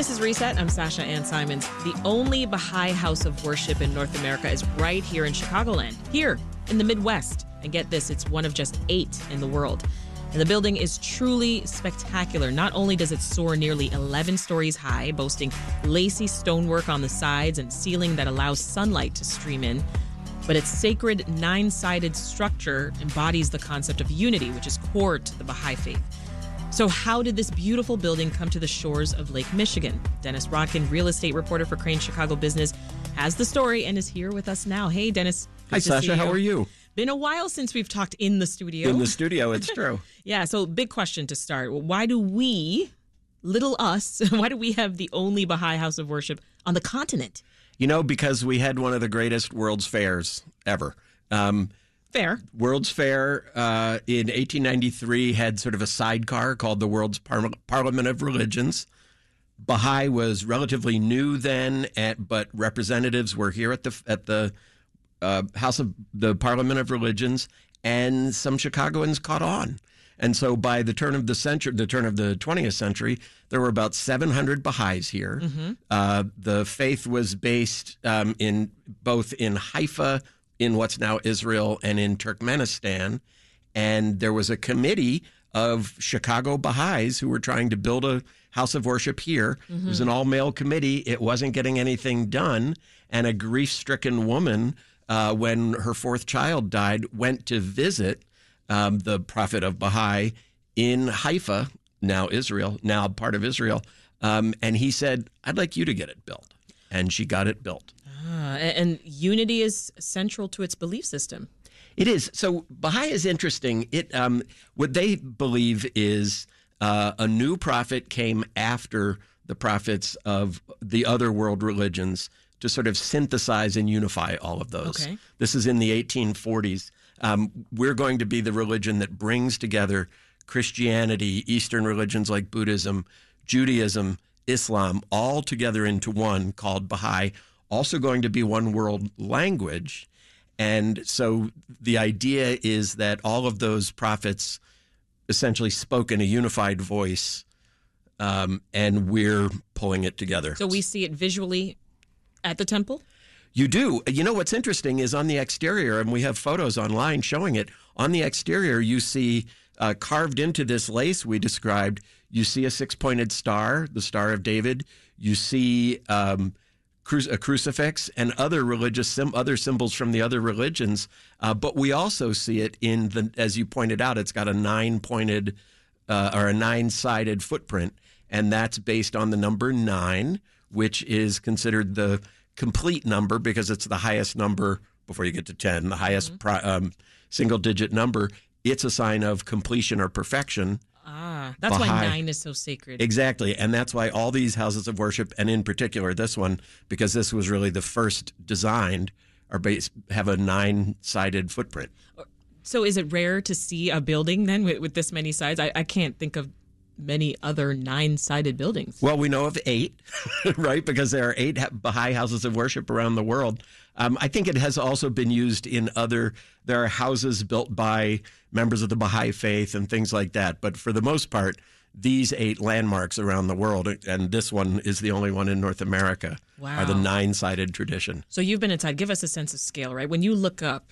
This is Reset. I'm Sasha Ann Simons. The only Baha'i house of worship in North America is right here in Chicagoland, here in the Midwest. And get this, it's one of just eight in the world. And the building is truly spectacular. Not only does it soar nearly 11 stories high, boasting lacy stonework on the sides and ceiling that allows sunlight to stream in, but its sacred nine sided structure embodies the concept of unity, which is core to the Baha'i faith. So, how did this beautiful building come to the shores of Lake Michigan? Dennis Rodkin, real estate reporter for Crain Chicago Business, has the story and is here with us now. Hey, Dennis. Hi, Sasha. How are you? Been a while since we've talked in the studio. In the studio, it's true. yeah. So, big question to start. Why do we, little us, why do we have the only Baha'i house of worship on the continent? You know, because we had one of the greatest World's Fairs ever. Um, Fair. World's Fair uh, in 1893 had sort of a sidecar called the World's Par- Parliament of Religions. Baha'i was relatively new then, at, but representatives were here at the at the uh, House of the Parliament of Religions, and some Chicagoans caught on. And so by the turn of the century, the turn of the 20th century, there were about 700 Baha'is here. Mm-hmm. Uh, the faith was based um, in both in Haifa, in what's now Israel and in Turkmenistan. And there was a committee of Chicago Baha'is who were trying to build a house of worship here. Mm-hmm. It was an all male committee. It wasn't getting anything done. And a grief stricken woman, uh, when her fourth child died, went to visit um, the prophet of Baha'i in Haifa, now Israel, now part of Israel. Um, and he said, I'd like you to get it built. And she got it built. Ah, and unity is central to its belief system. It is. So Baha'i is interesting. It um, what they believe is uh, a new prophet came after the prophets of the other world religions to sort of synthesize and unify all of those. Okay. This is in the 1840s. Um, we're going to be the religion that brings together Christianity, Eastern religions like Buddhism, Judaism, Islam, all together into one called Baha'i also going to be one world language. And so the idea is that all of those prophets essentially spoke in a unified voice, um, and we're pulling it together. So we see it visually at the temple? You do. You know what's interesting is on the exterior, and we have photos online showing it. On the exterior, you see uh, carved into this lace we described, you see a six pointed star, the Star of David. You see um, a crucifix and other religious sim- other symbols from the other religions. Uh, but we also see it in the, as you pointed out, it's got a nine pointed uh, or a nine sided footprint, and that's based on the number nine, which is considered the complete number because it's the highest number before you get to ten, the highest mm-hmm. pri- um, single digit number. It's a sign of completion or perfection. Ah, that's Baha'i. why nine is so sacred. Exactly. And that's why all these houses of worship, and in particular this one, because this was really the first designed, are based, have a nine sided footprint. So is it rare to see a building then with, with this many sides? I, I can't think of many other nine sided buildings. Well, we know of eight, right? Because there are eight Baha'i houses of worship around the world. Um, I think it has also been used in other, there are houses built by members of the Baha'i faith and things like that. But for the most part, these eight landmarks around the world, and this one is the only one in North America, wow. are the nine sided tradition. So you've been inside. Give us a sense of scale, right? When you look up,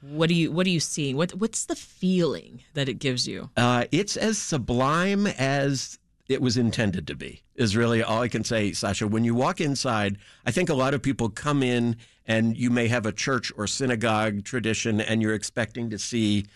what do you what are you seeing? What what's the feeling that it gives you? Uh, it's as sublime as it was intended to be. Is really all I can say, Sasha. When you walk inside, I think a lot of people come in and you may have a church or synagogue tradition, and you're expecting to see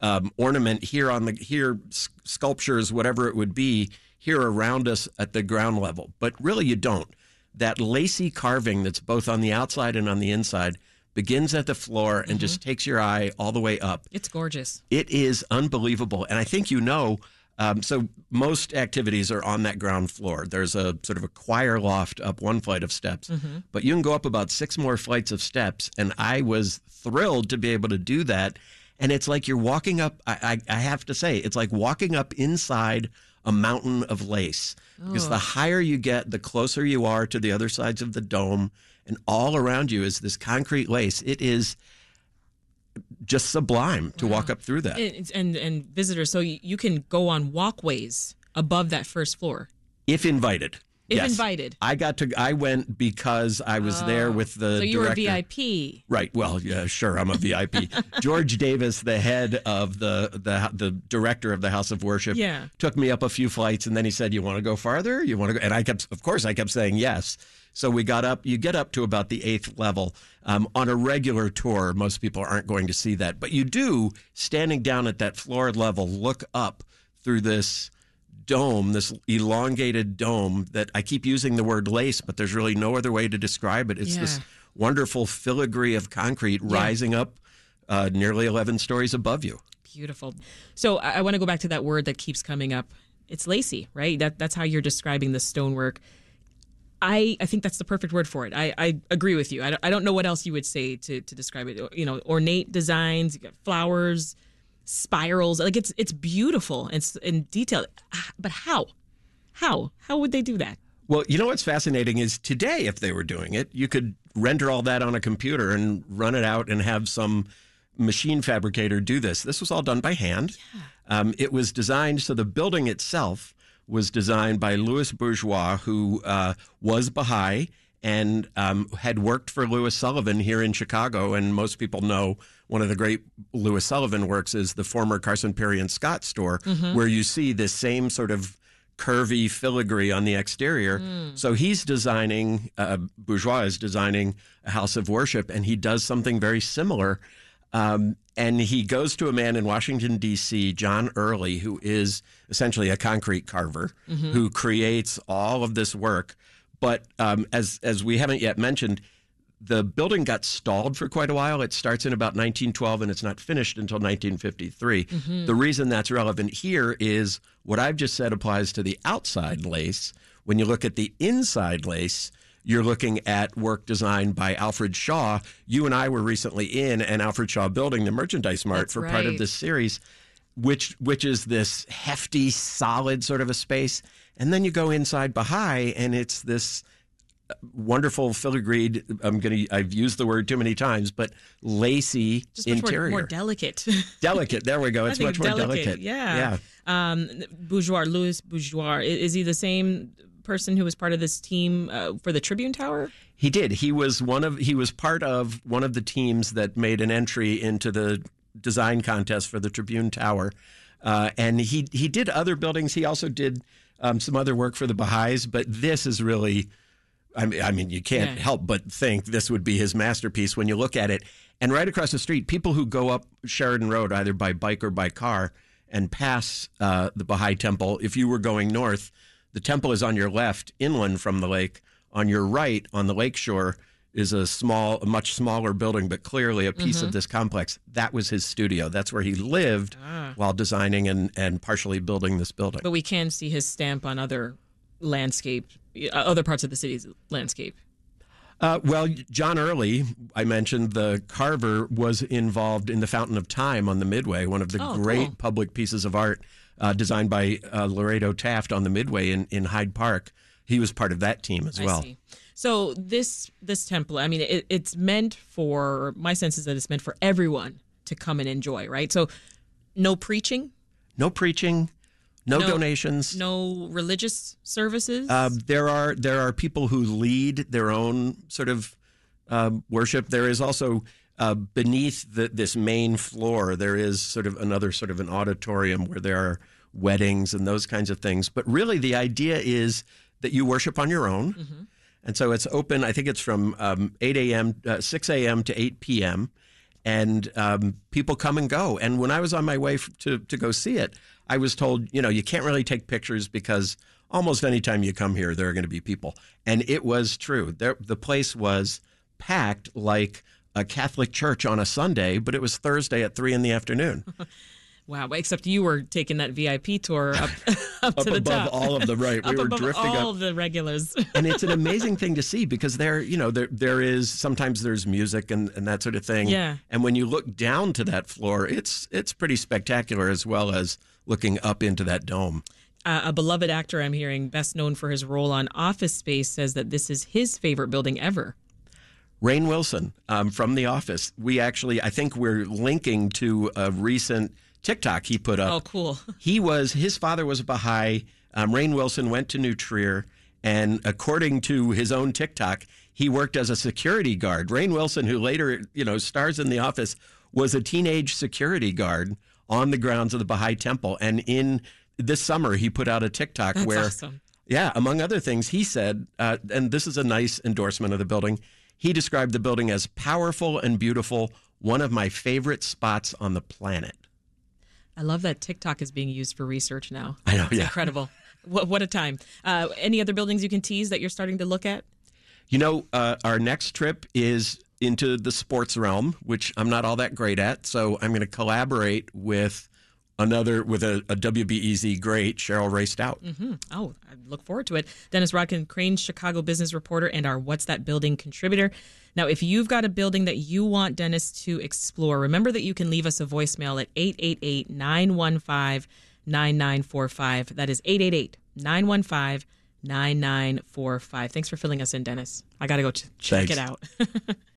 um, ornament here on the here sculptures, whatever it would be, here around us at the ground level. But really, you don't. That lacy carving that's both on the outside and on the inside begins at the floor and mm-hmm. just takes your eye all the way up. It's gorgeous. It is unbelievable. And I think you know, um, so most activities are on that ground floor. There's a sort of a choir loft up one flight of steps, mm-hmm. but you can go up about six more flights of steps. And I was thrilled to be able to do that. And it's like you're walking up, I, I, I have to say, it's like walking up inside a mountain of lace. Because the higher you get, the closer you are to the other sides of the dome and all around you is this concrete lace. It is just sublime to wow. walk up through that. And, and, and visitors, so you can go on walkways above that first floor if invited. If Yes. invited. I got to. I went because I was there with the Oh. so you director. were VIP. Right. Well, yeah, sure. I'm a VIP. George Davis, the head of the the the director of the House of Worship, Yeah. took me up a few flights, and then he said, "You want to go farther? You want to go?" And I kept, of course, I kept saying yes. So we got up. You get up to about the eighth level um, on a regular tour. Most people aren't going to see that, but you do standing down at that floor level. Look up through this dome, this elongated dome that I keep using the word lace, but there's really no other way to describe it. It's this wonderful filigree of concrete rising up uh, nearly 11 stories above you. Beautiful. So I, I want to go back to that word that keeps coming up. It's lacy, right? That that's how you're describing the stonework. I, I think that's the perfect word for it. I, I agree with you. I don't, I don't know what else you would say to, to describe it. You know, ornate designs, you got flowers, spirals. Like it's it's beautiful and it's in detail. Ah, But how? How? How would they do that? Well, you know what's fascinating is today, if they were doing it, you could render all that on a computer and run it out and have some machine fabricator do this. This was all done by hand. Um, it was designed so the building itself was designed by Louis Bourgeois, who uh, was Baha'i and um, had worked for Louis Sullivan here in Chicago. And most people know one of the great Louis Sullivan works is the former Carson Pirie and Scott store, where you see this same sort of curvy filigree on the exterior. So he's designing, uh, Bourgeois is designing a house of worship, and he does something very similar. Um, and he goes to a man in Washington, D.C., John Earley, who is essentially a concrete carver who creates all of this work. But um, as, as we haven't yet mentioned, the building got stalled for quite a while. It starts in about 1912 and it's not finished until 1953. The reason that's relevant here is what I've just said applies to the outside lace. When you look at the inside lace, you're looking at work designed by Alfred Shaw. You and I were recently in an Alfred Shaw building, the Merchandise Mart, That's for part of this series, which which is this hefty, solid sort of a space. And then you go inside Baha'i, and it's this wonderful filigreed. I'm gonna. I've used the word too many times, but lacy Just interior, more, more delicate. delicate. There we go. It's much more delicate. Yeah. Um, Bourgeois, Louis Bourgeois. Is he the same person who was part of this team uh, for the Tribune Tower? He did. He was one of. He was part of one of the teams that made an entry into the design contest for the Tribune Tower, uh, and he he did other buildings. He also did um, some other work for the Baha'is, but this is really. I mean, I mean, you can't Yeah. help but think this would be his masterpiece when you look at it. And right across the street, people who go up Sheridan Road either by bike or by car and pass uh, the Baha'i Temple. If you were going north, the temple is on your left, inland from the lake. On your right, on the lake shore, is a small, a much smaller building, but clearly a piece of this complex. That was his studio. That's where he lived while designing and, and partially building this building. But we can see his stamp on other landscape, uh, other parts of the city's landscape. Uh, well, John Earley, I mentioned the carver was involved in the Fountain of Time on the Midway, one of the Oh, great cool. public pieces of art uh, designed by uh, Lorado Taft on the Midway in, in Hyde Park. He was part of that team as well. See. So this this temple, I mean, it, it's meant for. My sense is that it's meant for everyone to come and enjoy, right? So, no preaching, No preaching, no, No- donations. no religious services. Uh, there are there are people who lead their own sort of um, worship. There is also uh, beneath the, this main floor, there is sort of another sort of an auditorium where there are weddings and those kinds of things. But really, the idea is that you worship on your own, and so it's open. I think it's from um, eight a.m., uh, six a.m. to eight p.m. And um, people come and go. And when I was on my way to, to go see it, I was told, you know, you can't really take pictures because almost any time you come here, there are going to be people. And it was true. There, the place was packed like a Catholic church on a Sunday, but it was Thursday at three in the afternoon. wow, except you were taking that VIP tour up up, Up to the above top. all of the right, we up were above drifting all up. the regulars. and it's an amazing thing to see because there, you know, there there is sometimes there's music and, and that sort of thing. Yeah. And when you look down to that floor, it's it's pretty spectacular as well as looking up into that dome. uh, a beloved actor I'm hearing, best known for his role on Office Space, says that this is his favorite building ever. Rainn Wilson um, from The Office. We actually, I think we're linking to a recent TikTok he put up. Oh, cool. He was his father was a Baha'i. Um, Rainn Wilson went to New Trier, And according to his own TikTok, he worked as a security guard. Rainn Wilson, who later, you know, stars in The Office, was a teenage security guard on the grounds of the Baha'i Temple. And in this summer, he put out a TikTok That's where, awesome. yeah, among other things, he said, uh, and this is a nice endorsement of the building. He described the building as powerful and beautiful, one of my favorite spots on the planet. I love that TikTok is being used for research now. I know, It's yeah. incredible. What, what a time. Uh, any other buildings you can tease that you're starting to look at? You know, uh, our next trip is into the sports realm, which I'm not all that great at. So I'm going to collaborate with another with a, a WBEZ great, Cheryl Raye-Stout. Hmm. Oh, look forward to it. Dennis Rodkin, Crain Chicago business reporter and our What's That Building contributor. Now, if you've got a building that you want Dennis to explore, remember that you can leave us a voicemail at 888 915 9945. That is 888 915 9945. Thanks for filling us in, Dennis. I got to go ch- check Thanks. it out.